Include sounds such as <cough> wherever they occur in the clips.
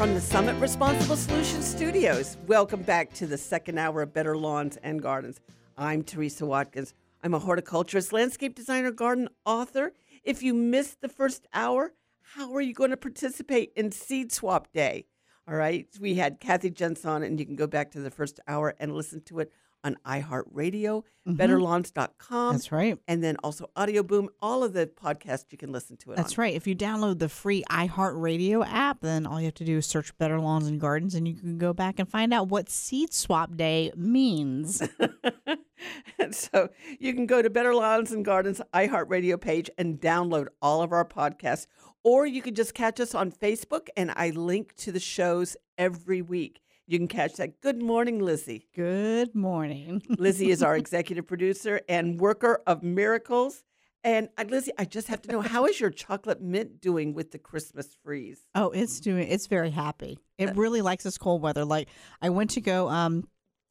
From the Summit Responsible Solutions Studios, welcome back to the second hour of Better Lawns and Gardens. I'm Teresa Watkins. I'm a horticulturist, landscape designer, garden author. If you missed the first hour, how are you going to participate in Seed Swap Day? All right, we had Kathy Jensen, and you can go back to the first hour and listen to it on iHeartRadio, mm-hmm. betterlawns.com. That's right. And then also Audio Boom, all of the podcasts you can listen to it That's on. right. If you download the free iHeartRadio app, then all you have to do is search Better Lawns and Gardens, and you can go back and find out what Seed Swap Day means. And <laughs> so you can go to Better Lawns and Gardens iHeartRadio page and download all of our podcasts. Or you can just catch us on Facebook, and I link to the shows every week. You can catch that. Good morning, Lizzie. Good morning. <laughs> Lizzie is our executive producer and worker of miracles. And uh, Lizzie, I just have to know how is your chocolate mint doing with the Christmas freeze? Oh, it's doing. It's very happy. It really likes this cold weather. Like I went to go um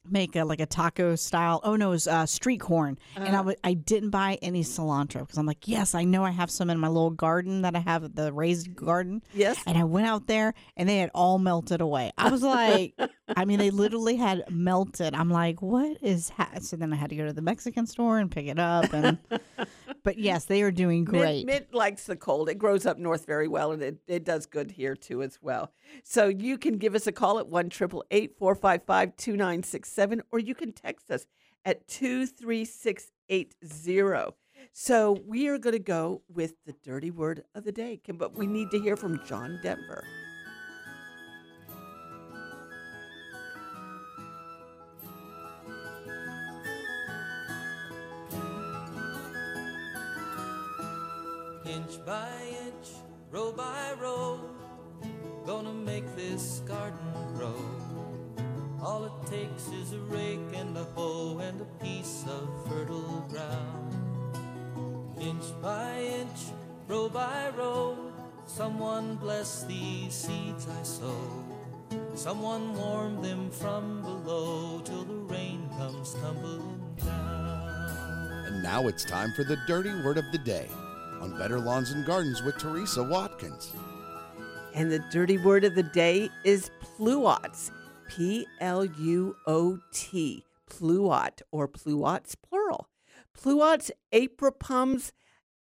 make a like a taco style. Oh no, it was uh, street corn, and I w- I didn't buy any cilantro because I'm like, yes, I know I have some in my little garden that I have the raised garden. Yes. And I went out there and they had all melted away. I was like, <laughs> I mean, they literally had melted. I'm like, what is ha-? So then I had to go to the Mexican store and pick it up. And <laughs> but yes, they are doing great. Mint, mint likes the cold. It grows up north very well, and it, it does good here too as well. So you can give us a call at one triple eight four five five two nine six seven, or you can text us at two three six eight zero. So we are going to go with the dirty word of the day, Kim, but we need to hear from John Denver. Inch by inch, row by row, gonna make this garden grow. All it takes is a rake and a hoe and a piece of fertile ground. Inch by inch, row by row, someone bless these seeds I sow. Someone warm them from below till the rain comes tumbling down. And now it's time for the dirty word of the day on Better Lawns and Gardens with Teresa Watkins. And the dirty word of the day is pluots. P L U O T. Pluot or pluots plural. Pluots, apripums,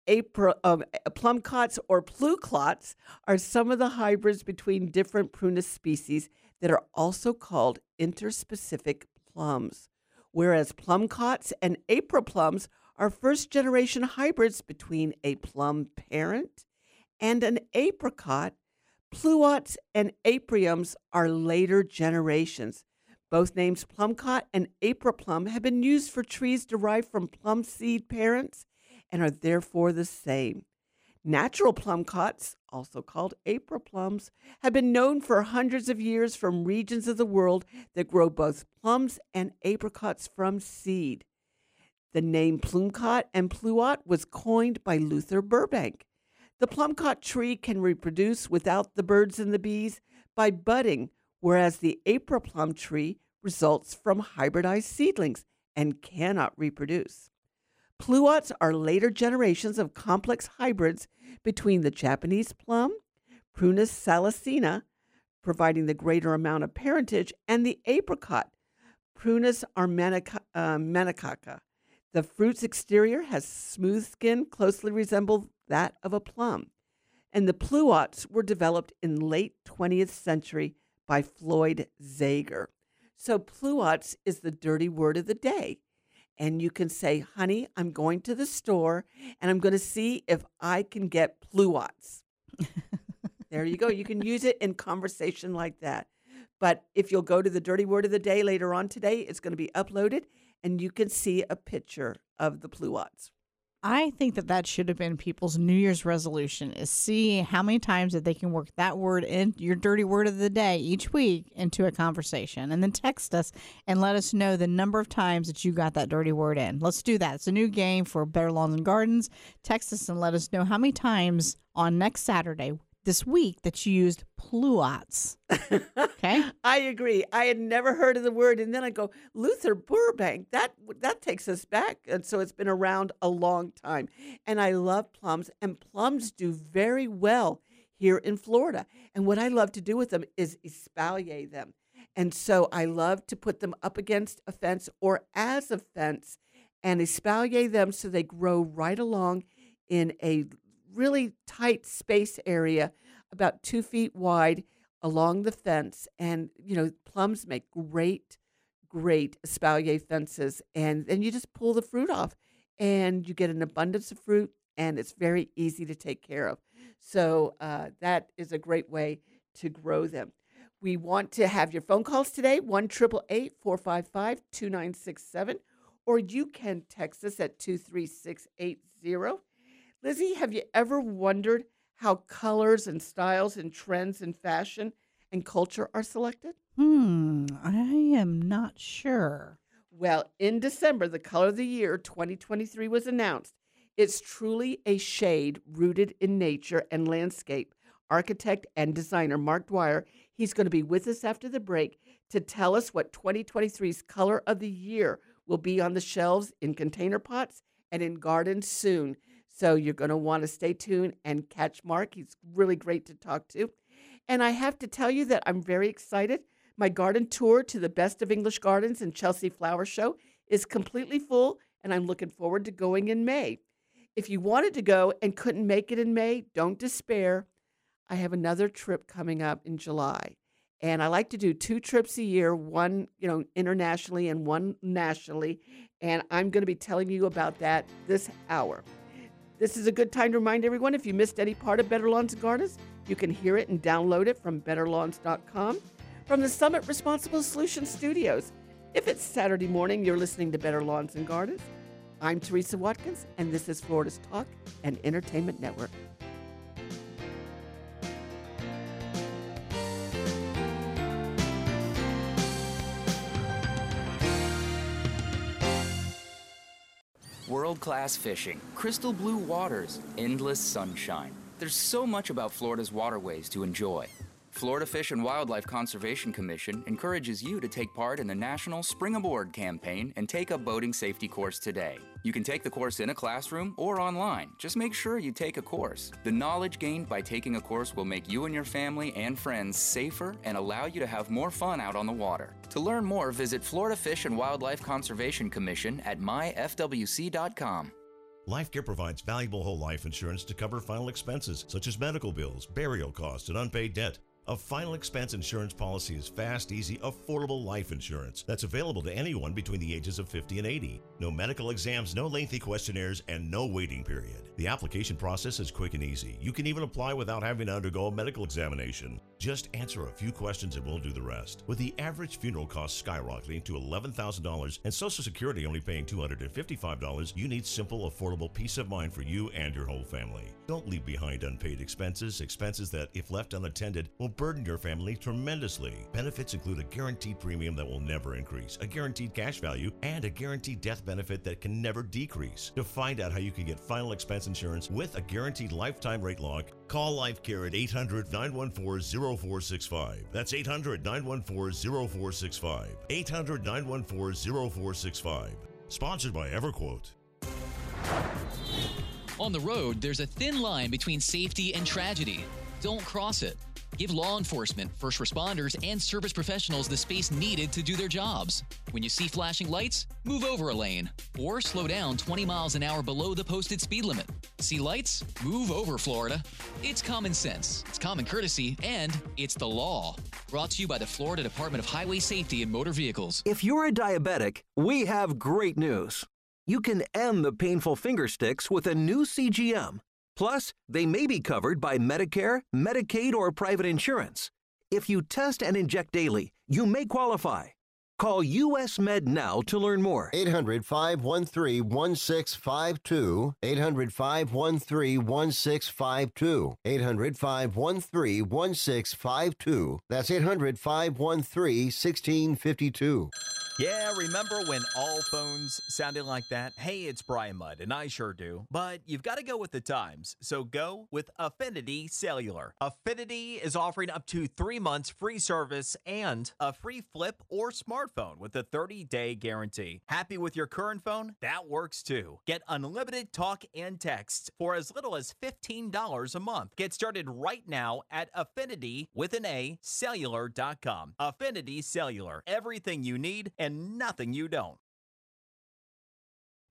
apri, um, plumcots, or pluclots are some of the hybrids between different prunus species that are also called interspecific plums. Whereas plumcots and apriplums are first generation hybrids between a plum parent and an apricot, pluots and apriums are later generations. Both names plumcot and apriplum have been used for trees derived from plum seed parents and are therefore the same. Natural plumcots, also called apriplums, have been known for hundreds of years from regions of the world that grow both plums and apricots from seed. The name plumcot and pluot was coined by Luther Burbank. The plumcot tree can reproduce without the birds and the bees by budding, whereas the apriplum tree results from hybridized seedlings and cannot reproduce. Pluots are later generations of complex hybrids between the Japanese plum, Prunus salicina, providing the greater amount of parentage, and the apricot, Prunus armeniaca, uh, manicaca. The fruit's exterior has smooth skin, closely resemble that of a plum. And the pluots were developed in late 20th century by Floyd Zaiger. So pluots is the dirty word of the day. And you can say, honey, I'm going to the store and I'm going to see if I can get pluots. there you go. You can use it in conversation like that. But if you'll go to the dirty word of the day later on today, it's going to be uploaded and you can see a picture of the pluots. I think that that should have been people's New Year's resolution is see how many times that they can work that word in your dirty word of the day each week into a conversation and then text us and let us know the number of times that you got that dirty word in. Let's do that. It's a new game for Better Lawns and Gardens. Text us and let us know how many times on next Saturday this week that you used pluots. Okay? <laughs> I agree. I had never heard of the word, and then I go Luther Burbank. That that takes us back, and so it's been around a long time. And I love plums, and plums do very well here in Florida. And what I love to do with them is espalier them. And so I love to put them up against a fence or as a fence and espalier them so they grow right along in a really tight space area, about two feet wide along the fence. And, you know, plums make great, great espalier fences. And then you just pull the fruit off and you get an abundance of fruit and it's very easy to take care of. So uh, that is a great way to grow them. We want to have your phone calls today, 1 455 2967, or you can text us at 23680. Lizzie, have you ever wondered how colors and styles and trends in fashion and culture are selected? Hmm, I am not sure. Well, in December, the color of the year 2023 was announced. It's truly a shade rooted in nature and landscape. Architect and designer Mark Dwyer, he's going to be with us after the break to tell us what 2023's color of the year will be on the shelves in container pots and in gardens soon. So you're going to want to stay tuned and catch Mark. He's really great to talk to. And I have to tell you that I'm very excited. My garden tour to the Best of English Gardens and Chelsea Flower Show is completely full, and I'm looking forward to going in May. If you wanted to go and couldn't make it in May, don't despair. I have another trip coming up in July. And I like to do two trips a year, one, you know, internationally and one nationally. And I'm going to be telling you about that this hour. This is a good time to remind everyone if you missed any part of Better Lawns and Gardens, you can hear it and download it from betterlawns.com from the Summit Responsible Solutions Studios. If it's Saturday morning, you're listening to Better Lawns and Gardens. I'm Teresa Watkins, and this is Florida's Talk and Entertainment Network. Class fishing, crystal blue waters, endless sunshine. There's so much about Florida's waterways to enjoy. Florida Fish and Wildlife Conservation Commission encourages you to take part in the National Spring Aboard campaign and take a boating safety course today. You can take the course in a classroom or online. Just make sure you take a course. The knowledge gained by taking a course will make you and your family and friends safer and allow you to have more fun out on the water. To learn more, visit Florida Fish and Wildlife Conservation Commission at myfwc.com. LifeCare provides valuable whole life insurance to cover final expenses such as medical bills, burial costs, and unpaid debt. A final expense insurance policy is fast, easy, affordable life insurance that's available to anyone between the ages of 50 and 80. No medical exams, no lengthy questionnaires, and no waiting period. The application process is quick and easy. You can even apply without having to undergo a medical examination. Just answer a few questions and we'll do the rest. With the average funeral cost skyrocketing to $11,000 and Social Security only paying $255, you need simple, affordable peace of mind for you and your whole family. Don't leave behind unpaid expenses, expenses that, if left unattended, will burden your family tremendously. Benefits include a guaranteed premium that will never increase, a guaranteed cash value, and a guaranteed death benefit that can never decrease. To find out how you can get final expense insurance with a guaranteed lifetime rate lock, call LifeCare at 800 914 0465. That's 800 914 0465. 800 914 0465. Sponsored by EverQuote. On the road, there's a thin line between safety and tragedy. Don't cross it. Give law enforcement, first responders, and service professionals the space needed to do their jobs. When you see flashing lights, move over a lane or slow down 20 miles an hour below the posted speed limit. See lights? Move over, Florida. It's common sense, it's common courtesy, and it's the law. Brought to you by the Florida Department of Highway Safety and Motor Vehicles. If you're a diabetic, we have great news. You can end the painful finger sticks with a new CGM. Plus, they may be covered by Medicare, Medicaid, or private insurance. If you test and inject daily, you may qualify. Call US Med now to learn more. 800 513 1652. 800 513 1652. 800 513 1652. That's 800 513 1652. Yeah, remember when all phones sounded like that? Hey, it's Brian Mudd, and I sure do. But you've got to go with the times, so go with Affinity Cellular. Affinity is offering up to three months free service and a free flip or smartphone with a 30 day guarantee. Happy with your current phone? That works too. Get unlimited talk and text for as little as $15 a month. Get started right now at Affinity with an A cellular.com. Affinity Cellular. Everything you need and nothing you don't.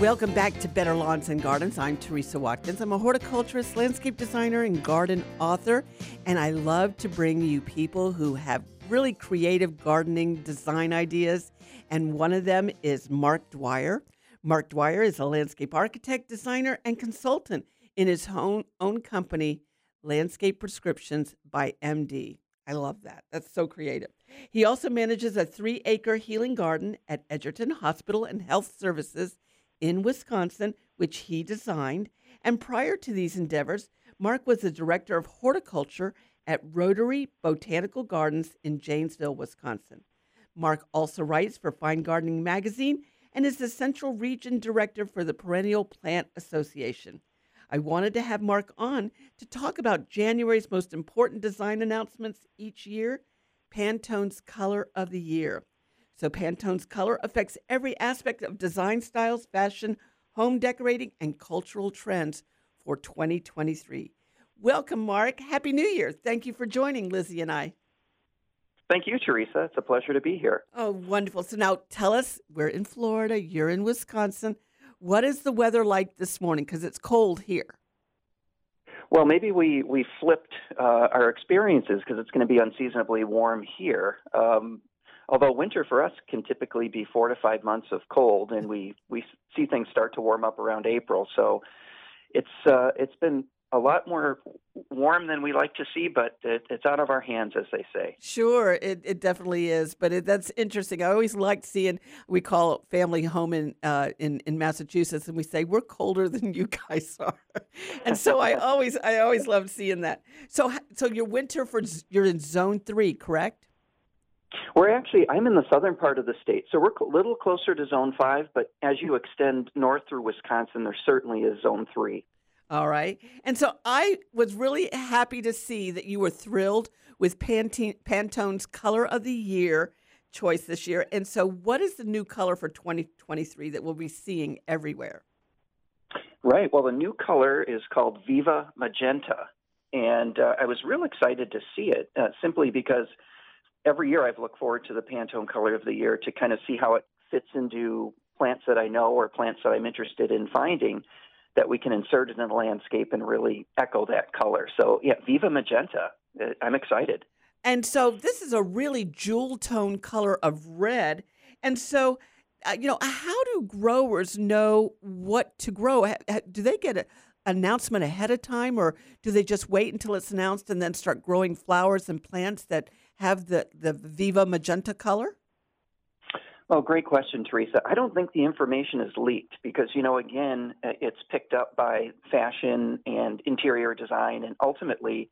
Welcome back to Better Lawns and Gardens. I'm Teresa Watkins. I'm a horticulturist, landscape designer, and garden author, and I love to bring you people who have really creative gardening design ideas. And one of them is Mark Dwyer. Mark Dwyer is a landscape architect, designer, and consultant in his own, own company, Landscape Prescriptions by MD. I love that. That's so creative. He also manages a three acre healing garden at Edgerton Hospital and Health Services in Wisconsin, which he designed. And prior to these endeavors, Mark was the director of horticulture at Rotary Botanical Gardens in Janesville, Wisconsin. Mark also writes for Fine Gardening Magazine and is the Central Region Director for the Perennial Plant Association. I wanted to have Mark on to talk about January's most important design announcements each year Pantone's Color of the Year. So, Pantone's color affects every aspect of design styles, fashion, home decorating, and cultural trends for 2023. Welcome, Mark. Happy New Year. Thank you for joining Lizzie and I. Thank you, Teresa. It's a pleasure to be here. Oh, wonderful. So, now tell us we're in Florida, you're in Wisconsin. What is the weather like this morning? Because it's cold here. Well, maybe we we flipped uh, our experiences because it's going to be unseasonably warm here. Um, although winter for us can typically be four to five months of cold, and we we see things start to warm up around April. So it's uh, it's been a lot more warm than we like to see, but it, it's out of our hands, as they say. Sure, it, it definitely is. But it, that's interesting. I always liked seeing. We call family home in uh, in in Massachusetts, and we say we're colder than you guys <laughs> are. and so I always I always loved seeing that. So so your winter for you're in zone three, correct? We're actually, I'm in the southern part of the state, so we're a little closer to zone five, but as you extend north through Wisconsin, there certainly is zone three. All right. And so I was really happy to see that you were thrilled with Pantene, Pantone's Color of the Year choice this year. And so, what is the new color for 2023 that we'll be seeing everywhere? Right. Well, the new color is called Viva Magenta. And uh, I was real excited to see it uh, simply because every year I've looked forward to the Pantone Color of the Year to kind of see how it fits into plants that I know or plants that I'm interested in finding that we can insert in the landscape and really echo that color. So, yeah, Viva Magenta. Uh, I'm excited. And so, this is a really jewel tone color of red. And so, uh, you know, how do growers know what to grow? Do they get an announcement ahead of time, or do they just wait until it's announced and then start growing flowers and plants that have the, the Viva magenta color? Well, great question, Teresa. I don't think the information is leaked because, you know, again, uh, it's picked up by fashion and interior design, and ultimately,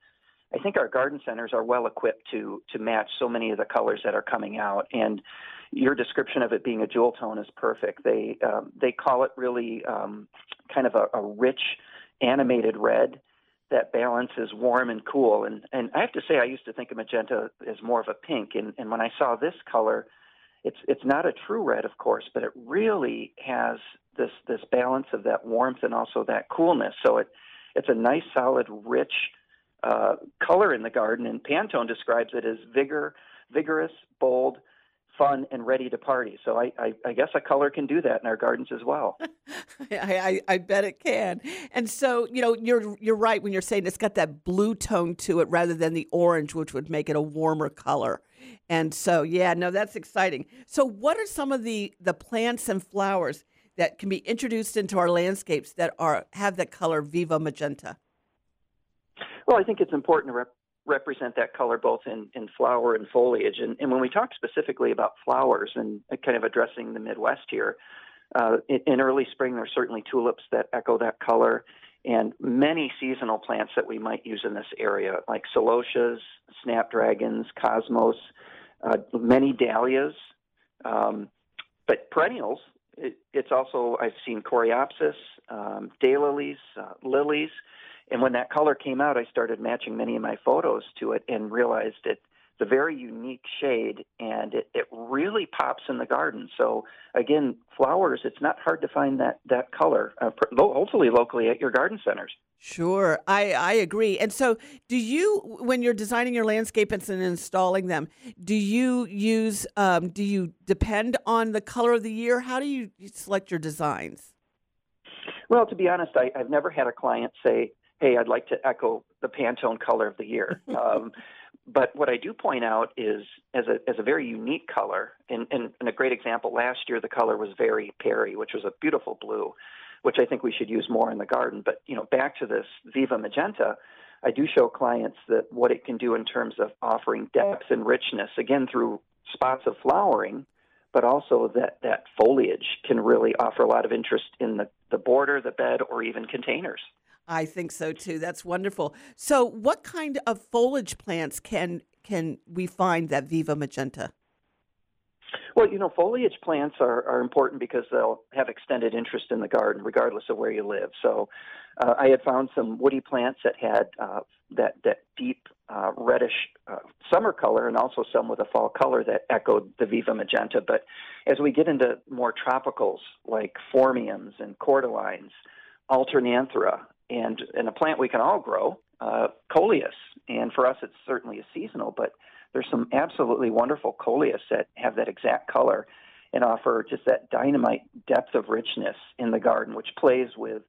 I think our garden centers are well equipped to to match so many of the colors that are coming out. And your description of it being a jewel tone is perfect. They um, they call it really um, kind of a, a rich animated red that balance is warm and cool. And and I have to say, I used to think of magenta as more of a pink, and and when I saw this color, it's it's not a true red, of course, but it really has this this balance of that warmth and also that coolness. So it it's a nice, solid, rich uh, color in the garden, and Pantone describes it as vigor, vigorous, bold, fun, and ready to party. So I, I, I guess a color can do that in our gardens as well. <laughs> I, I, I bet it can. And so you know you're you're right when you're saying it's got that blue tone to it rather than the orange, which would make it a warmer color. And so yeah, no, that's exciting. So what are some of the the plants and flowers that can be introduced into our landscapes that are have that color viva magenta? Well, I think it's important to rep- represent that color both in, in flower and foliage. And, and when we talk specifically about flowers and kind of addressing the Midwest here, uh, in, in early spring, there's certainly tulips that echo that color, and many seasonal plants that we might use in this area, like celosias, snapdragons, cosmos, uh, many dahlias. Um, but perennials, it, it's also, I've seen coreopsis, um, daylilies, uh, lilies. And when that color came out, I started matching many of my photos to it and realized it it's a very unique shade and it, it really pops in the garden. So again, flowers, it's not hard to find that, that color, uh, hopefully locally at your garden centers. Sure, I, I agree. And so, do you, when you're designing your landscapes and installing them, do you use, um, do you depend on the color of the year? How do you select your designs? Well, to be honest, I, I've never had a client say, hey, I'd like to echo the Pantone color of the year. <laughs> um, but what I do point out is, as a as a very unique color, and, and, and a great example. Last year, the color was Very Peri, which was a beautiful blue, which I think we should use more in the garden. But you know, back to this Viva Magenta, I do show clients that what it can do in terms of offering depth and richness, again through spots of flowering, but also that that foliage can really offer a lot of interest in the the border, the bed, or even containers. I think so too. That's wonderful. So, what kind of foliage plants can can we find that Viva Magenta? Well, you know, foliage plants are, are important because they'll have extended interest in the garden, regardless of where you live. So, uh, I had found some woody plants that had uh, that that deep uh, reddish uh, summer color, and also some with a fall color that echoed the Viva Magenta. But as we get into more tropicals like phormiums and cordylines, alternanthera, and and a plant we can all grow, uh, coleus. And for us, it's certainly a seasonal, but there's some absolutely wonderful coleus that have that exact color and offer just that dynamite depth of richness in the garden, which plays with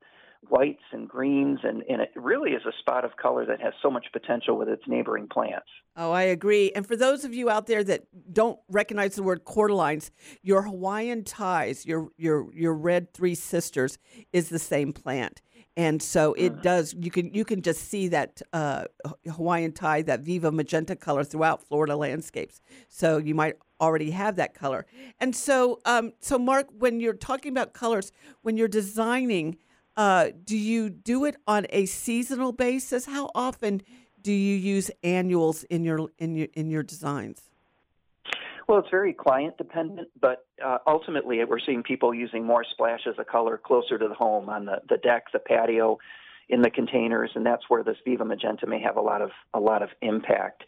whites and greens, and, and it really is a spot of color that has so much potential with its neighboring plants. Oh, I agree. And for those of you out there that don't recognize the word cordylines, your Hawaiian tis, your your your red three sisters, is the same plant and so it uh-huh. does you can you can just see that uh, hawaiian ti that viva magenta color throughout florida landscapes. So you might already have that color. And so um, so mark when you're talking about colors when you're designing uh, do you do it on a seasonal basis? How often do you use annuals in your in your in your designs well, it's very client dependent, but uh, ultimately we're seeing people using more splashes of color closer to the home on the, the deck, the patio, in the containers, and that's where this Viva Magenta may have a lot of a lot of impact.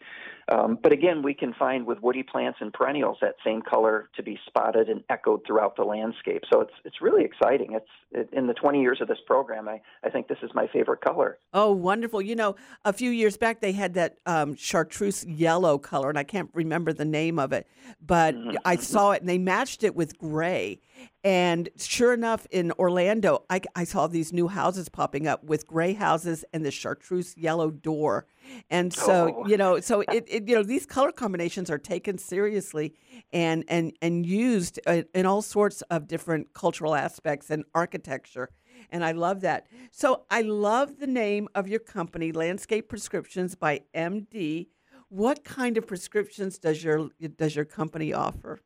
Um, but again, we can find with woody plants and perennials that same color to be spotted and echoed throughout the landscape. So it's it's really exciting. It's it, in the 20 years of this program, I, I think this is my favorite color. Oh, wonderful! You know, a few years back they had that um, chartreuse yellow color, and I can't remember the name of it, but mm-hmm. I saw it, and they matched it with gray. And sure enough, in Orlando, I, I saw these new houses popping up with gray houses and the chartreuse yellow door. And so, oh. you know, so <laughs> it, it, you know, these color combinations are taken seriously and and and used uh, in all sorts of different cultural aspects and architecture. And I love that. So I love the name of your company, Landscape Prescriptions by MD. What kind of prescriptions does your does your company offer?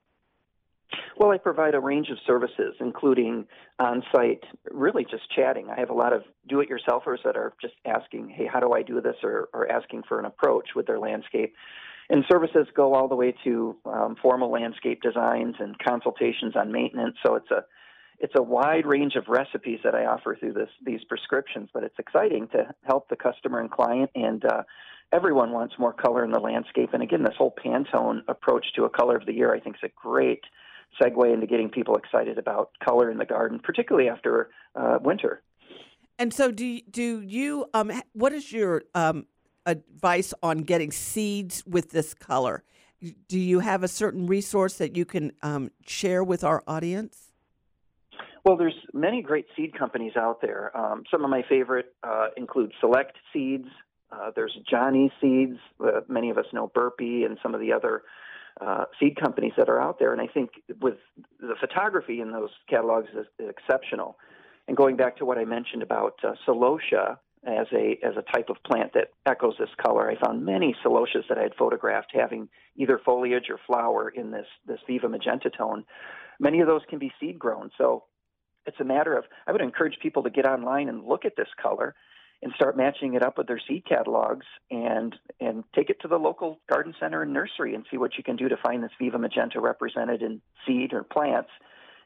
Well, I provide a range of services, including on site, really just chatting. I have a lot of do it yourselfers that are just asking, hey, how do I do this, or, or asking for an approach with their landscape. And services go all the way to um, formal landscape designs and consultations on maintenance. So it's a it's a wide range of recipes that I offer through this these prescriptions, but it's exciting to help the customer and client and uh, everyone wants more color in the landscape. And again, this whole Pantone approach to a color of the year, I think, is a great segue into getting people excited about color in the garden, particularly after uh, winter. And so, do do you? Um, what is your um, advice on getting seeds with this color? Do you have a certain resource that you can um, share with our audience? Well, there's many great seed companies out there. Um, some of my favorite uh, include Select Seeds. Uh, there's Johnny Seeds. Uh, many of us know Burpee and some of the other uh, seed companies that are out there. And I think with the photography in those catalogs is, exceptional. And going back to what I mentioned about uh, celosia as a as a type of plant that echoes this color, I found many celosias that I had photographed having either foliage or flower in this this viva magenta tone. Many of those can be seed grown. So it's a matter of I would encourage people to get online and look at this color and start matching it up with their seed catalogs and and take it to the local garden center and nursery and see what you can do to find this Viva Magenta represented in seed or plants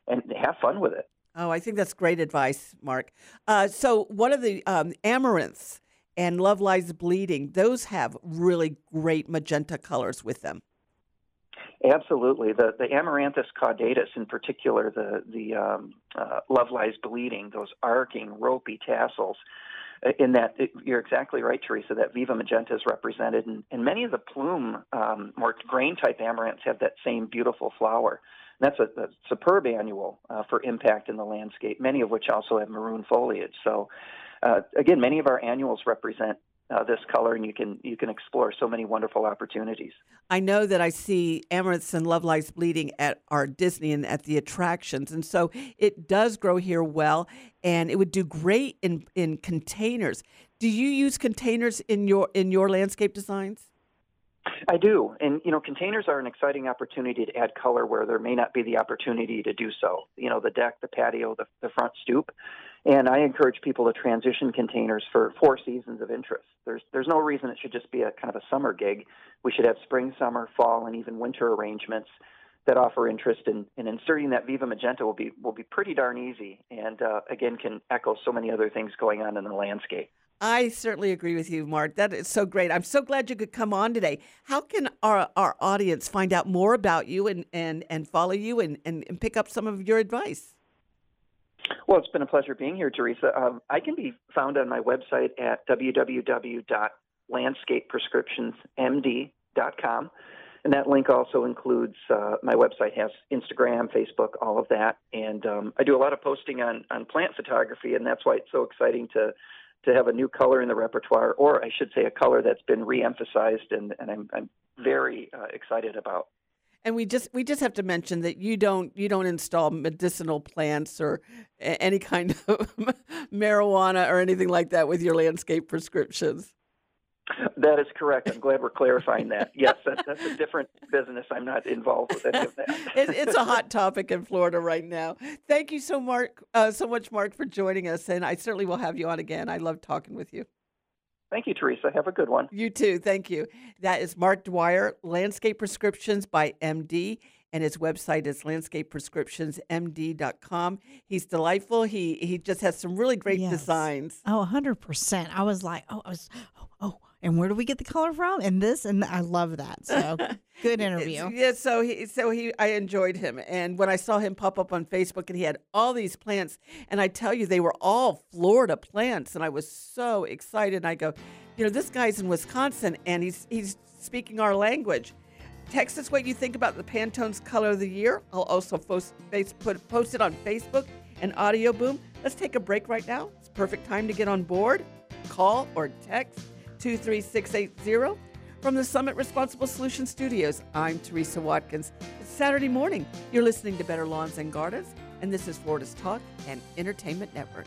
and have fun with it. Oh, I think that's great advice, Mark. Uh, so one of the um, amaranths and Love Lies Bleeding, those have really great magenta colors with them. Absolutely, the the Amaranthus caudatus, in particular, the the um, uh, Love Lies Bleeding, those arcing, ropey tassels. Uh, in that, it, you're exactly right, Teresa. That Viva Magenta is represented, and, and many of the plume, um, more grain type amaranths have that same beautiful flower. And that's a, a superb annual uh, for impact in the landscape. Many of which also have maroon foliage. So, uh, again, many of our annuals represent uh, this color, and you can you can explore so many wonderful opportunities. I know that I see amaranths and love lies bleeding at our Disney and at the attractions, and so it does grow here well, and it would do great in in containers. Do you use containers in your in your landscape designs? I do, and you know, containers are an exciting opportunity to add color where there may not be the opportunity to do so. You know, the deck, the patio, the, the front stoop. And I encourage people to transition containers for four seasons of interest. There's there's no reason it should just be a kind of a summer gig. We should have spring, summer, fall, and even winter arrangements that offer interest in, in inserting that Viva Magenta will be will be pretty darn easy, and uh, again can echo so many other things going on in the landscape. I certainly agree with you, Mark. That is so great. I'm so glad you could come on today. How can our, our audience find out more about you and, and, and follow you and, and, and pick up some of your advice? Well, it's been a pleasure being here, Teresa. Um, I can be found on my website at www.landscapeprescriptionsmd.com. And that link also includes uh, my website has Instagram, Facebook, all of that. And um, I do a lot of posting on, on plant photography, and that's why it's so exciting to to have a new color in the repertoire, or I should say, a color that's been re-emphasized, and, and I'm, I'm very uh, excited about. And we just we just have to mention that you don't you don't install medicinal plants or any kind <laughs> of marijuana or anything like that with your landscape prescriptions. That is correct. I'm glad we're clarifying that. Yes, that, that's a different business. I'm not involved with any of that. <laughs> it, it's a hot topic in Florida right now. Thank you so Mark, uh, so much, Mark, for joining us, and I certainly will have you on again. I love talking with you. Thank you, Teresa. Have a good one. You too. Thank you. That is Mark Dwyer, Landscape Prescriptions by MD, and his website is landscapeprescriptionsmd.com. He's delightful. He he just has some really great Yes. designs. Oh, 100%. I was like, oh, I was, oh, oh, and where do we get the color from? And this, and I love that. So <laughs> good interview. Yeah, so he so he I enjoyed him and when I saw him pop up on Facebook and he had all these plants and I tell you they were all Florida plants and I was so excited and I go, you know, this guy's in Wisconsin and he's he's speaking our language. Text us what you think about the Pantone's color of the year. I'll also post, face, put, post it on Facebook and Audio Boom. Let's take a break right now. It's perfect time to get on board. Call or text 23680. From the Summit Responsible Solutions Studios, I'm Teresa Watkins. It's Saturday morning. You're listening to Better Lawns and Gardens, and this is Florida's Talk and Entertainment Network.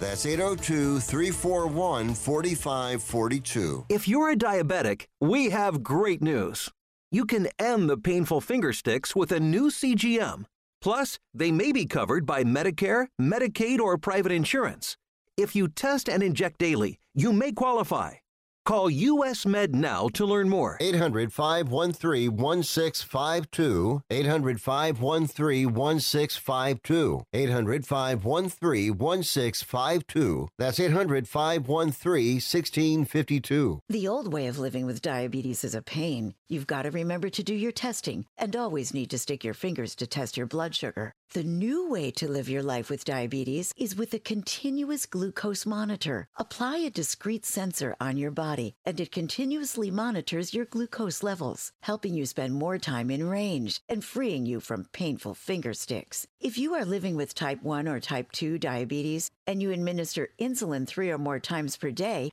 That's 802 341 4542. If you're a diabetic, we have great news. You can end the painful finger sticks with a new CGM. Plus, they may be covered by Medicare, Medicaid, or private insurance. If you test and inject daily, you may qualify. Call US Med now to learn more. 800 513 1652. 800 513 1652. 800 513 1652. That's 800 513 1652. The old way of living with diabetes is a pain. You've got to remember to do your testing and always need to stick your fingers to test your blood sugar. The new way to live your life with diabetes is with a continuous glucose monitor. Apply a discrete sensor on your body, and it continuously monitors your glucose levels, helping you spend more time in range and freeing you from painful finger sticks. If you are living with type 1 or type 2 diabetes and you administer insulin three or more times per day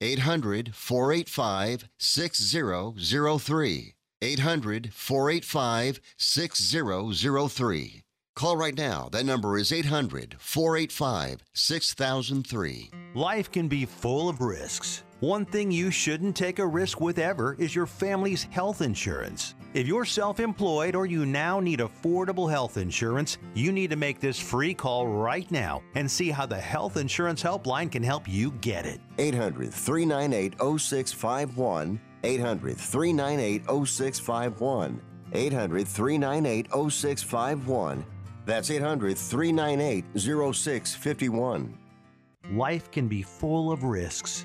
800 485 6003. 800 485 6003. Call right now. That number is 800 485 6003. Life can be full of risks. One thing you shouldn't take a risk with ever is your family's health insurance. If you're self employed or you now need affordable health insurance, you need to make this free call right now and see how the Health Insurance Helpline can help you get it. 800 398 0651. 800 398 0651. 800 398 0651. That's 800 398 0651. Life can be full of risks.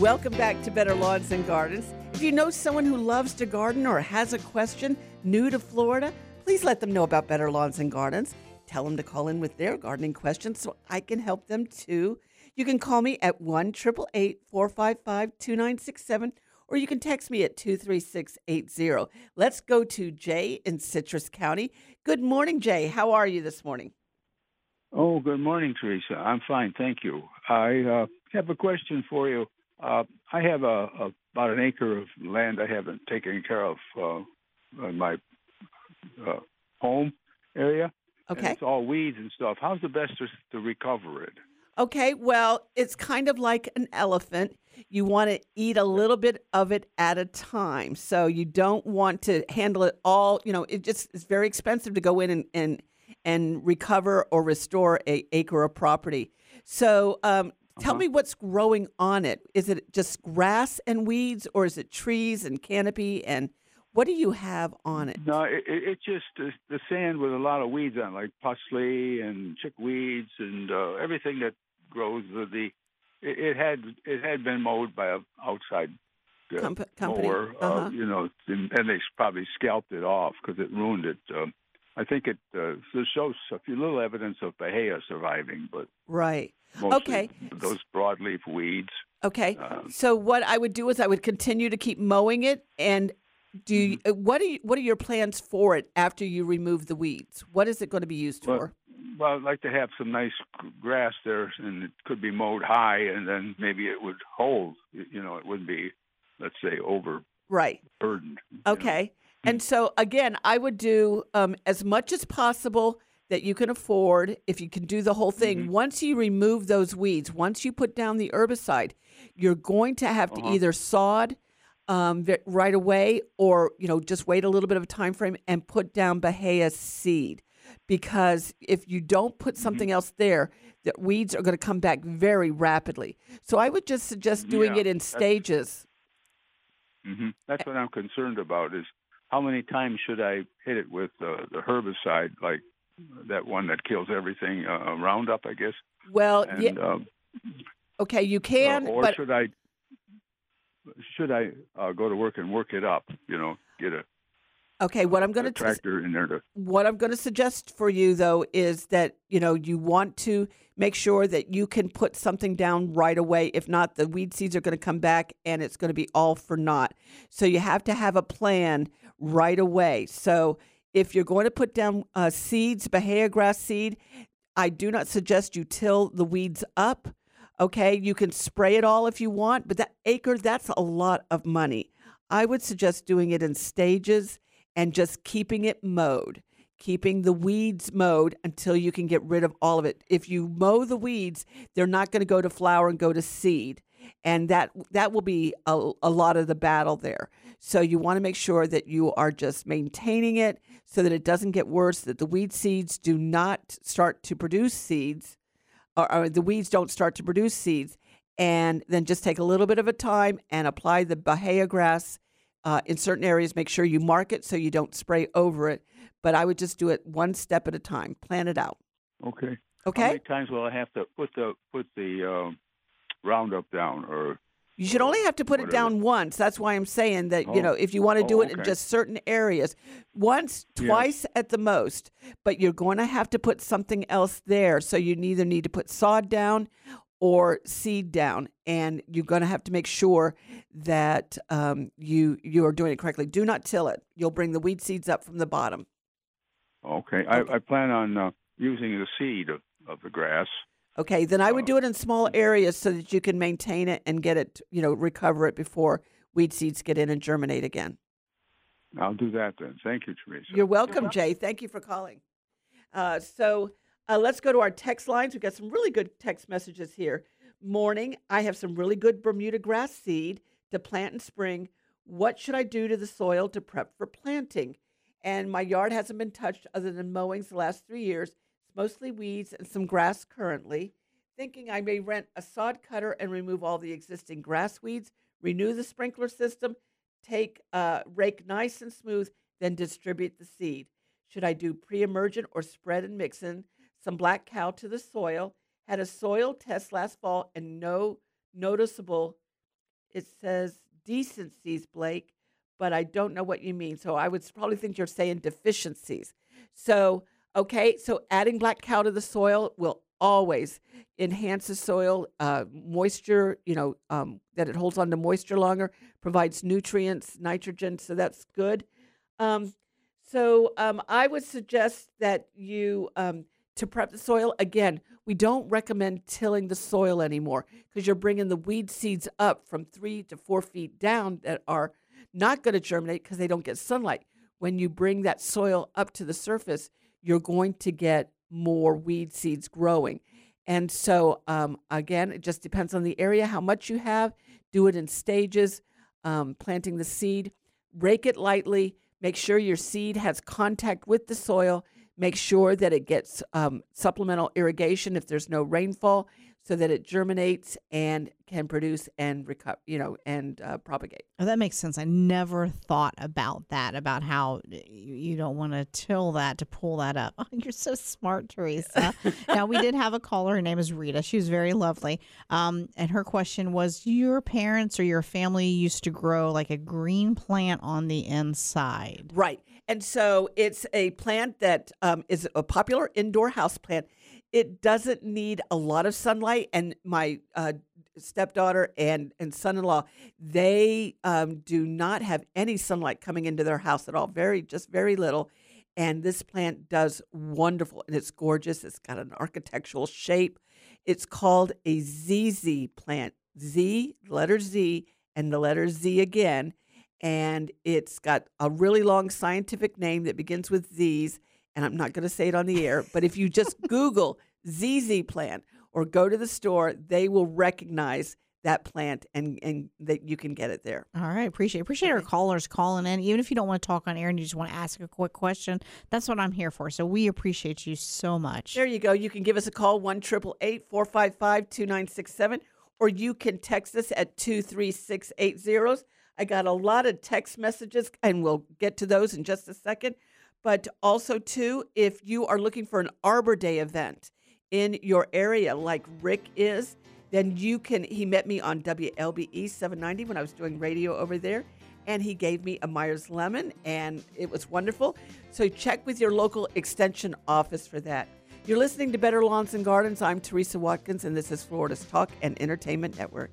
Welcome back to Better Lawns and Gardens. If you know someone who loves to garden or has a question new to Florida, please let them know about Better Lawns and Gardens. Tell them to call in with their gardening questions so I can help them too. You can call me at 1 455 2967 or you can text me at 23680. Let's go to Jay in Citrus County. Good morning, Jay. How are you this morning? Oh, good morning, Teresa. I'm fine, thank you. I uh, have a question for you. Uh, I have a, a, about an acre of land I haven't taken care of uh, in my uh, home area. Okay. And it's all weeds and stuff. How's the best to, to recover it? Okay, well, it's kind of like an elephant. You want to eat a little bit of it at a time. So you don't want to handle it all. You know, it just it's very expensive to go in and and, and recover or restore a acre of property. So um, tell Uh-huh. me what's growing on it. Is it just grass and weeds, or is it trees and canopy? And what do you have on it? No, it, it, it's just the, the sand with a lot of weeds on, it, like parsley and chickweeds and uh, everything that grows. With the it, it had it had been mowed by a outside uh, Comp- company? mower, Uh-huh. uh, you know, and, and they probably scalped it off because it ruined it. Um, I think it uh, shows a few little evidence of Bahia surviving, but Right. Mostly Okay. those broadleaf weeds. Okay. Um, so what I would do is I would continue to keep mowing it and do you, Mm-hmm. uh, what are you, what are your plans for it after you remove the weeds? What is it going to be used Well, for? Well, I'd like to have some nice grass there, and it could be mowed high, and then maybe it would hold. You know, it wouldn't be, let's say, over Right. burdened. Okay. Hmm. And so again, I would do um, as much as possible that you can afford if you can do the whole thing. Mm-hmm. Once you remove those weeds, once you put down the herbicide, you're going to have to Uh-huh. either sod um, right away or you know just wait a little bit of a time frame and put down Bahia seed because if you don't put Mm-hmm. something else there, the weeds are going to come back very rapidly. So I would just suggest doing Yeah, it in that's- stages. hmm That's what I'm concerned about. Is how many times should I hit it with uh, the herbicide, like that one that kills everything, uh, Roundup, I guess. Well, and, yeah, um, okay, you uh, can, or but should I? Should I uh, go to work and work it up? You know, get a, okay, what I'm going to tractor in there to what I'm going to suggest for you though is that you know you want to make sure that you can put something down right away. If not, the weed seeds are going to come back and it's going to be all for naught. So you have to have a plan right away. So if you're going to put down uh, seeds, Bahia grass seed, I do not suggest you till the weeds up. Okay, you can spray it all if you want, but that acre, that's a lot of money. I would suggest doing it in stages and just keeping it mowed, keeping the weeds mowed until you can get rid of all of it. If you mow the weeds, they're not going to go to flower and go to seed. And that that will be a, a lot of the battle there. So you want to make sure that you are just maintaining it so that it doesn't get worse, that the weed seeds do not start to produce seeds, or, or the weeds don't start to produce seeds. And then just take a little bit of a time and apply the Bahia grass uh, in certain areas. Make sure you mark it so you don't spray over it. But I would just do it one step at a time. Plan it out. Okay. Okay. How many times will I have to put the put the um, Roundup down, or You should only have to put it down once. That's why I'm saying that, you Oh. know, if you want to Oh, do it in just certain areas, once, twice at the most, but you're going to have to put something else there. So you either need to put sod down or seed down, and you're going to have to make sure that um, you you are doing it correctly. Do not till it. You'll bring the weed seeds up from the bottom. okay? I, I plan on uh, using the seed of, of the grass. Okay, then I would do it in small areas so that you can maintain it and get it, you know, recover it before weed seeds get in and germinate again. I'll do that then. Thank you, Teresa. You're welcome, Jay. Thank you for calling. Uh, so uh, let's go to our text lines. We've got some really good text messages here. Morning, I have some really good Bermuda grass seed to plant in spring. What should I do to the soil to prep for planting? And my yard hasn't been touched other than mowings the last three years. It's mostly weeds and some grass currently. Thinking I may rent a sod cutter and remove all the existing grass weeds, renew the sprinkler system, take uh, rake nice and smooth, then distribute the seed. Should I do pre-emergent or spread and mix in some black cow to the soil? Had a soil test last fall and no noticeable it says decencies, Blake, but I don't know what you mean. So I would probably think you're saying deficiencies. So, okay, so adding black cow to the soil will always enhance the soil uh, moisture, you know, um, that it holds on to moisture longer, provides nutrients, nitrogen, so that's good. Um, so um, I would suggest that you, um, to prep the soil, again, we don't recommend tilling the soil anymore because you're bringing the weed seeds up from three to four feet down that are not going to germinate because they don't get sunlight. When you bring that soil up to the surface, you're going to get more weed seeds growing. And so, um, again, it just depends on the area, how much you have. Do it in stages, um, planting the seed. Rake it lightly. Make sure your seed has contact with the soil. Make sure that it gets um, supplemental irrigation if there's no rainfall so that it germinates and can produce and recover, you know, and uh, propagate. Oh, that makes sense. I never thought about that, about how you don't want to till that to pull that up. Oh, <laughs> you're so smart, Teresa. now, we did have a caller. Her name is Rita. She was very lovely. Um, and her question was Your parents or your family used to grow like a green plant on the inside. Right. And so it's a plant that um, is a popular indoor house plant it doesn't need a lot of sunlight. And my uh, stepdaughter and, and son in law, they um, do not have any sunlight coming into their house at all, very, just very little. And this plant does wonderful and it's gorgeous. It's got an architectural shape. It's called a ZZ plant. Z, letter Z, and the letter Z again. And it's got a really long scientific name that begins with Z's and I'm not going to say it on the air, but if you just <laughs> Google ZZ plant or go to the store, they will recognize that plant and and that you can get it there. All right, appreciate appreciate our callers calling in. Even if you don't want to talk on air and you just want to ask a quick question, that's what I'm here for. So we appreciate you so much. There you go. You can give us a call one triple eight four five five two nine six seven, or you can text us at two three six eight zeros. I got a lot of text messages, and we'll get to those in just a second. But also, too, if you are looking for an Arbor Day event in your area, like Rick is, then you can. He met me on WLBE 790 when I was doing radio over there, and he gave me a Myers lemon, and it was wonderful. So check with your local extension office for that. You're listening to Better Lawns and Gardens. I'm Teresa Watkins, and this is Florida's Talk and Entertainment Network.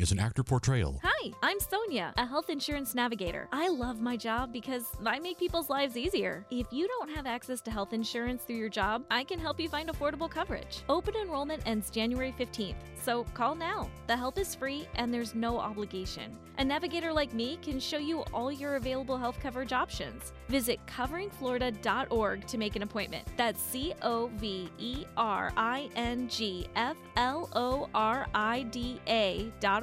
Is an actor portrayal. Hi, I'm Sonia, a health insurance navigator. I love my job because I make people's lives easier. If you don't have access to health insurance through your job, I can help you find affordable coverage. Open enrollment ends January 15th, so call now. The help is free and there's no obligation. A navigator like me can show you all your available health coverage options. Visit coveringflorida.org to make an appointment. That's C O V E R I N G F L O R I D A dot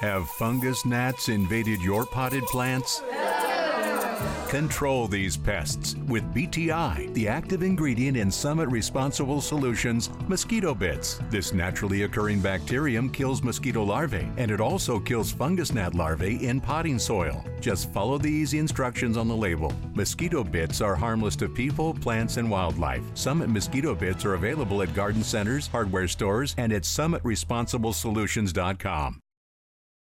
Have fungus gnats invaded your potted plants? Control these pests with BTI, the active ingredient in Summit Responsible Solutions mosquito bits. This naturally occurring bacterium kills mosquito larvae and it also kills fungus gnat larvae in potting soil. Just follow the easy instructions on the label. Mosquito bits are harmless to people, plants, and wildlife. Summit mosquito bits are available at garden centers, hardware stores, and at summitresponsiblesolutions.com.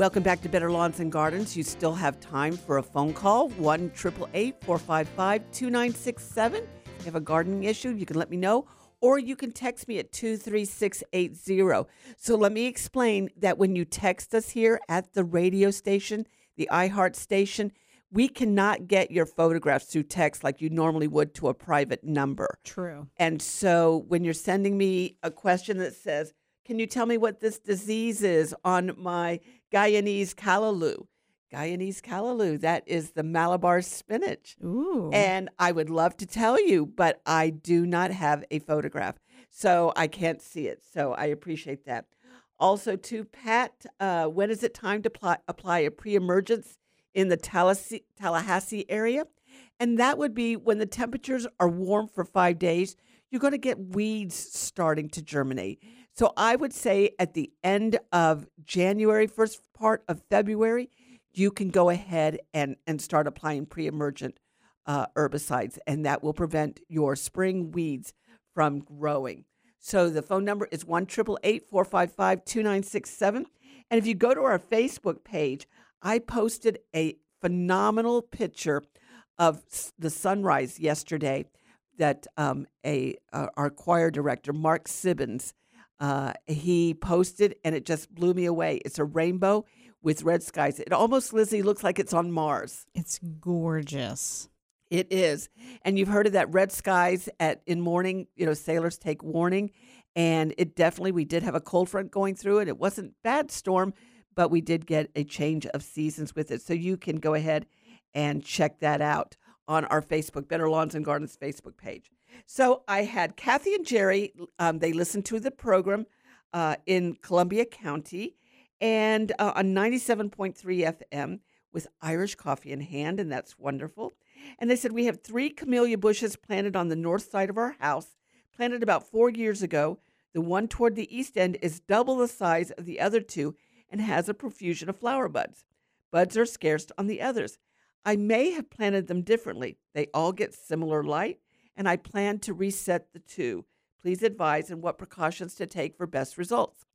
Welcome back to Better Lawns and Gardens. You still have time for a phone call 1 455 2967. If you have a gardening issue, you can let me know, or you can text me at 23680. So let me explain that when you text us here at the radio station, the iHeart station, we cannot get your photographs through text like you normally would to a private number. True. And so when you're sending me a question that says, Can you tell me what this disease is on my Guyanese callaloo? Guyanese callaloo, that is the Malabar spinach. Ooh. And I would love to tell you, but I do not have a photograph. So I can't see it. So I appreciate that. Also, to Pat, uh, when is it time to pl- apply a pre emergence in the Tallahassee, Tallahassee area? And that would be when the temperatures are warm for five days, you're going to get weeds starting to germinate. So I would say at the end of January, first part of February, you can go ahead and, and start applying pre emergent uh, herbicides, and that will prevent your spring weeds from growing. So the phone number is 1 455 2967. And if you go to our Facebook page, I posted a phenomenal picture of the sunrise yesterday that um, a uh, our choir director Mark Sibbins uh, he posted, and it just blew me away. It's a rainbow with red skies. It almost, Lizzie, looks like it's on Mars. It's gorgeous. It is, and you've heard of that red skies at in morning. You know, sailors take warning, and it definitely we did have a cold front going through it. It wasn't bad storm, but we did get a change of seasons with it. So you can go ahead and check that out on our Facebook, Better Lawns and Gardens Facebook page. So I had Kathy and Jerry. Um, they listened to the program uh, in Columbia County and uh, on 97.3 FM with Irish coffee in hand, and that's wonderful. And they said, We have three camellia bushes planted on the north side of our house, planted about four years ago. The one toward the east end is double the size of the other two and has a profusion of flower buds. Buds are scarce on the others. I may have planted them differently. They all get similar light, and I plan to reset the two. Please advise on what precautions to take for best results.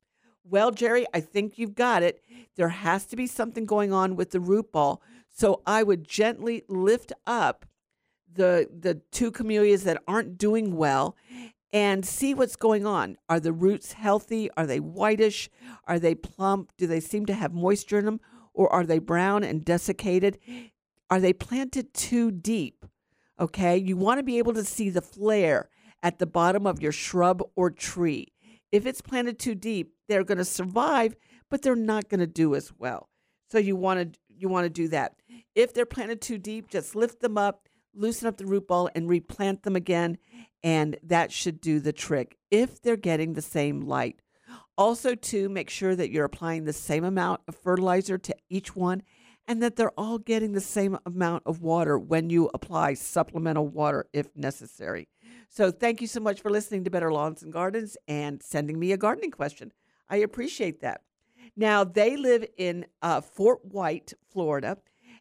Well, Jerry, I think you've got it. There has to be something going on with the root ball. So I would gently lift up the the two camellias that aren't doing well and see what's going on. Are the roots healthy? Are they whitish? Are they plump? Do they seem to have moisture in them? Or are they brown and desiccated? Are they planted too deep? Okay, you want to be able to see the flare at the bottom of your shrub or tree. If it's planted too deep, they're going to survive, but they're not going to do as well. So you want to you want to do that. If they're planted too deep, just lift them up, loosen up the root ball and replant them again, and that should do the trick if they're getting the same light. Also, to make sure that you're applying the same amount of fertilizer to each one and that they're all getting the same amount of water when you apply supplemental water if necessary. So, thank you so much for listening to Better Lawns and Gardens and sending me a gardening question. I appreciate that. Now, they live in uh, Fort White, Florida,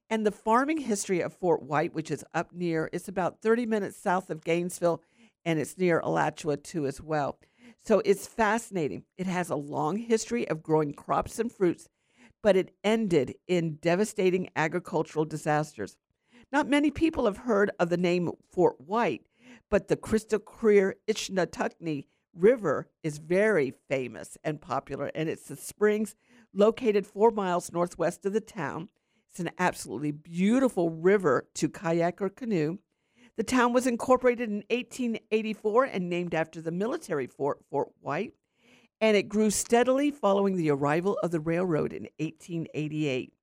and the farming history of Fort White, which is up near, it's about 30 minutes south of Gainesville, and it's near Alachua too as well. So it's fascinating. It has a long history of growing crops and fruits, but it ended in devastating agricultural disasters. Not many people have heard of the name Fort White, but the crystal clear Ichetucknee River is very famous and popular, and it's the springs located four miles northwest of the town. It's an absolutely beautiful river to kayak or canoe. The town was incorporated in 1884 and named after the military fort, Fort White, and it grew steadily following the arrival of the railroad in 1888.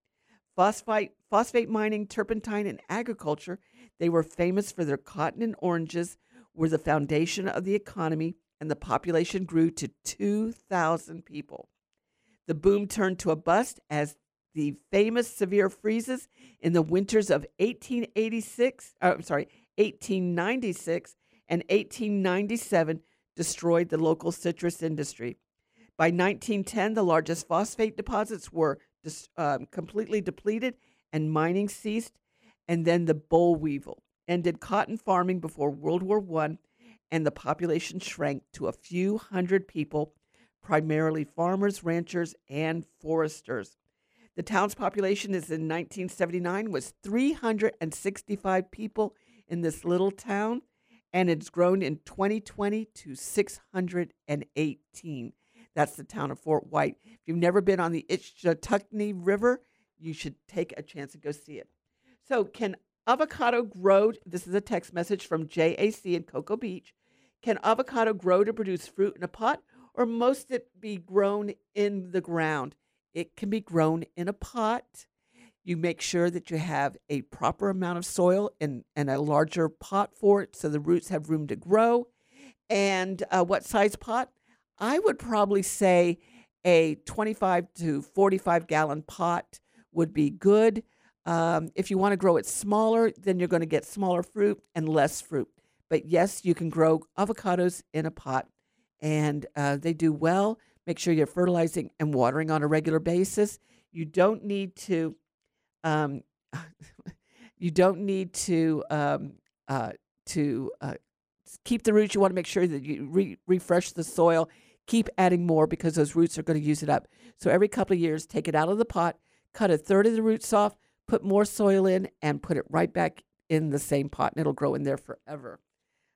Phosphate, phosphate mining, turpentine, and agriculture, they were famous for their cotton and oranges, were the foundation of the economy, and the population grew to 2,000 people. The boom turned to a bust as the famous severe freezes in the winters of 1886, uh, I'm sorry, 1896 and 1897 destroyed the local citrus industry. By 1910, the largest phosphate deposits were dis, um, completely depleted and mining ceased. And then the boll weevil ended cotton farming before World War I, and the population shrank to a few hundred people, primarily farmers, ranchers, and foresters. The town's population is in 1979 was 365 people in this little town, and it's grown in 2020 to 618. That's the town of Fort White. If you've never been on the Ichetucknee River, you should take a chance to go see it. So, can avocado grow? This is a text message from JAC in Cocoa Beach. Can avocado grow to produce fruit in a pot, or must it be grown in the ground? It can be grown in a pot. You make sure that you have a proper amount of soil and, and a larger pot for it so the roots have room to grow. And uh, what size pot? I would probably say a 25 to 45 gallon pot would be good. Um, if you want to grow it smaller, then you're going to get smaller fruit and less fruit. But yes, you can grow avocados in a pot and uh, they do well. Make sure you're fertilizing and watering on a regular basis. You don't need to. Um, <laughs> you don't need to um, uh, to uh, keep the roots. You want to make sure that you re- refresh the soil. Keep adding more because those roots are going to use it up. So every couple of years, take it out of the pot, cut a third of the roots off, put more soil in, and put it right back in the same pot, and it'll grow in there forever.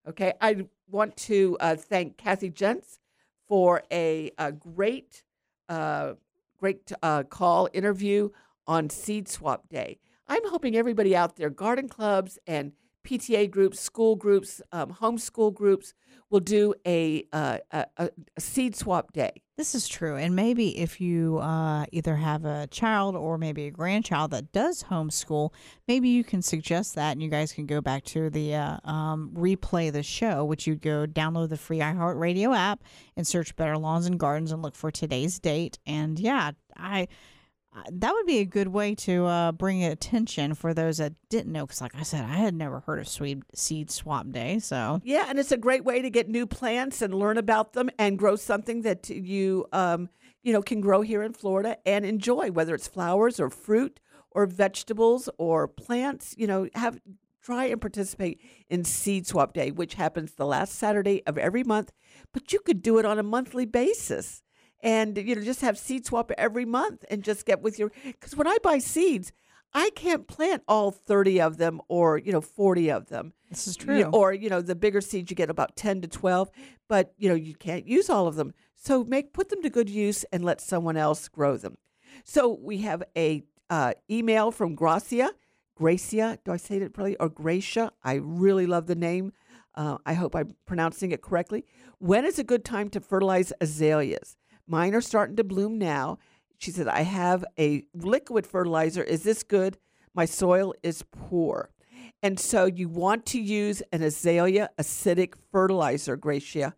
Okay, I want to uh, thank Kathy Jentz for a, a great, uh, great uh, call interview on Seed Swap Day. I'm hoping everybody out there, garden clubs and PTA groups, school groups, um, homeschool groups, will do a, uh, a, a, seed swap day. This is true. And maybe if you uh, either have a child or maybe a grandchild that does homeschool, maybe you can suggest that and you guys can go back to the uh, um, replay the show, which you'd go download the free iHeartRadio app and search Better Lawns and Gardens and look for today's date. And yeah, I that would be a good way to uh, bring attention for those that didn't know. Because, like I said, I had never heard of seed swap day. So yeah, and it's a great way to get new plants and learn about them and grow something that you um, you know can grow here in Florida and enjoy, whether it's flowers or fruit or vegetables or plants. You know, have try and participate in Seed Swap Day, which happens the last Saturday of every month. But you could do it on a monthly basis and you know just have seed swap every month and just get with your because when I buy seeds, I can't plant all 30 of them or, you know, 40 of them. This is true. You know, or, you know, the bigger seeds you get about 10 to 12, but, you know, you can't use all of them. So make put them to good use and let someone else grow them. So we have a uh, email from Gracia, Gracia, do I say it properly? Or Gracia. I really love the name Uh, I hope I'm pronouncing it correctly. When is a good time to fertilize azaleas? Mine are starting to bloom now. She said, I have a liquid fertilizer. Is this good? My soil is poor. And so you want to use an azalea acidic fertilizer, Gracia,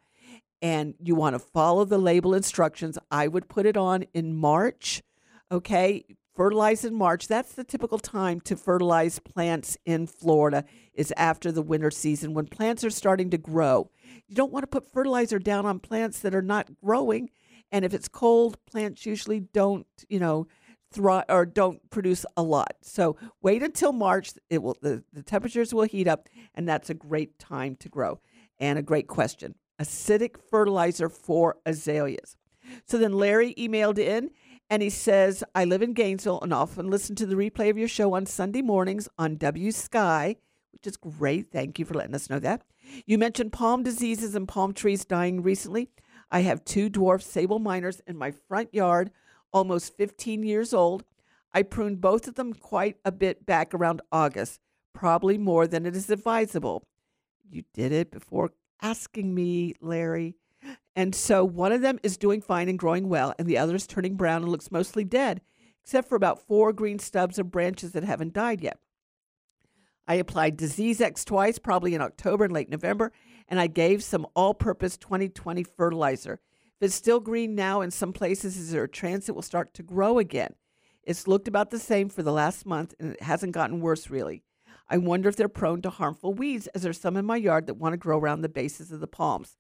and you want to follow the label instructions. I would put it on in March. Okay, fertilize in March. That's the typical time to fertilize plants in Florida is after the winter season when plants are starting to grow. You don't want to put fertilizer down on plants that are not growing. And if it's cold, plants usually don't, you know, thrive or don't produce a lot. So wait until March. It will the, the temperatures will heat up, and that's a great time to grow. And a great question. Acidic fertilizer for azaleas. So then Larry emailed in and he says, I live in Gainesville and often listen to the replay of your show on Sunday mornings on W Sky, which is great. Thank you for letting us know that. You mentioned palm diseases and palm trees dying recently. I have two dwarf Sabal minors in my front yard almost 15 years old. I pruned both of them quite a bit back around August, probably more than it is advisable. You did it before asking me, Larry. And so one of them is doing fine and growing well, and the other is turning brown and looks mostly dead, except for about four green stubs of branches that haven't died yet. I applied DiseaseEx twice, probably in October and late November, and I gave some all purpose 2020 fertilizer. If it's still green now in some places, is there a chance it will start to grow again? It's looked about the same for the last month and it hasn't gotten worse really. I wonder if they're prone to harmful weeds, as there's some in my yard that want to grow around the bases of the palms.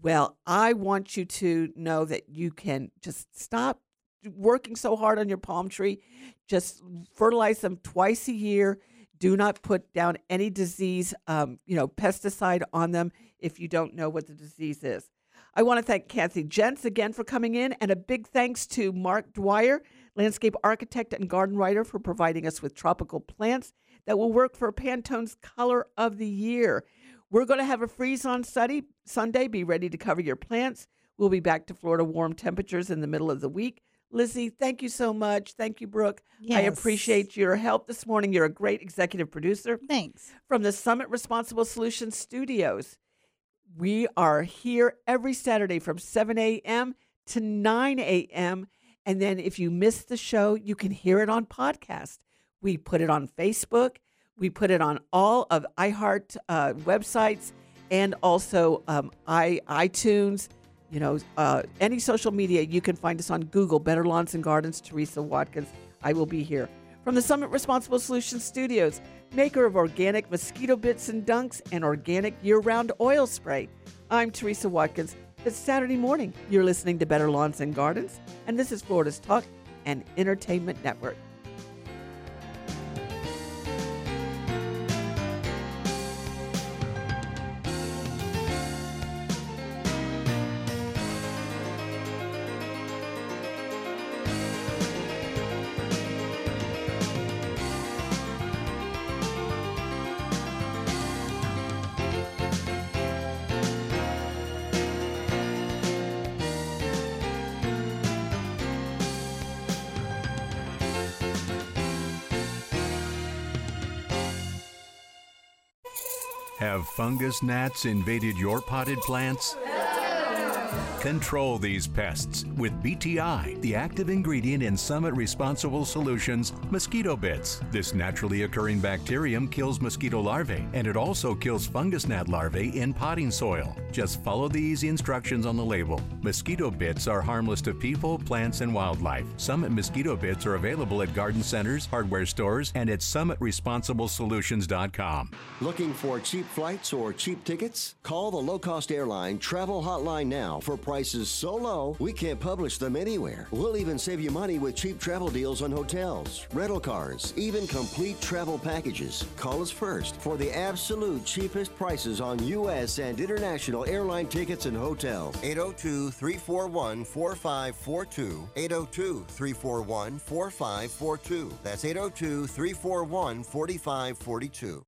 Well, I want you to know that you can just stop working so hard on your palm tree. Just fertilize them twice a year. Do not put down any disease, um, you know, pesticide on them if you don't know what the disease is. I want to thank Kathy Jentz again for coming in, and a big thanks to Mark Dwyer, landscape architect and garden writer, for providing us with tropical plants that will work for Pantone's color of the year. We're going to have a freeze on Sunday. Be ready to cover your plants. We'll be back to Florida warm temperatures in the middle of the week. Lizzie, thank you so much. Thank you, Brooke. Yes. I appreciate your help this morning. You're a great executive producer. Thanks. From the Summit Responsible Solutions Studios. We are here every Saturday from 7 a.m. to 9 a.m. And then if you miss the show, you can hear it on podcast. We put it on Facebook. We put it on all of iHeart uh, websites and also um, i iTunes. You know, uh, any social media, you can find us on Google, Better Lawns and Gardens, Teresa Watkins. I will be here. From the Summit Responsible Solutions Studios, maker of organic mosquito bits and dunks and organic year round oil spray. I'm Teresa Watkins. It's Saturday morning. You're listening to Better Lawns and Gardens, and this is Florida's Talk and Entertainment Network. Fungus gnats invaded your potted plants? Control these pests with BTI, the active ingredient in Summit Responsible Solutions mosquito bits. This naturally occurring bacterium kills mosquito larvae and it also kills fungus gnat larvae in potting soil. Just follow the easy instructions on the label. Mosquito bits are harmless to people, plants, and wildlife. Summit mosquito bits are available at garden centers, hardware stores, and at summitresponsiblesolutions.com. Looking for cheap flights or cheap tickets? Call the low cost airline travel hotline now for prices so low we can't publish them anywhere. We'll even save you money with cheap travel deals on hotels, rental cars, even complete travel packages. Call us first for the absolute cheapest prices on U.S. and international airline tickets and hotels. 802 341 4542. 802 341 4542. That's 802 341 4542.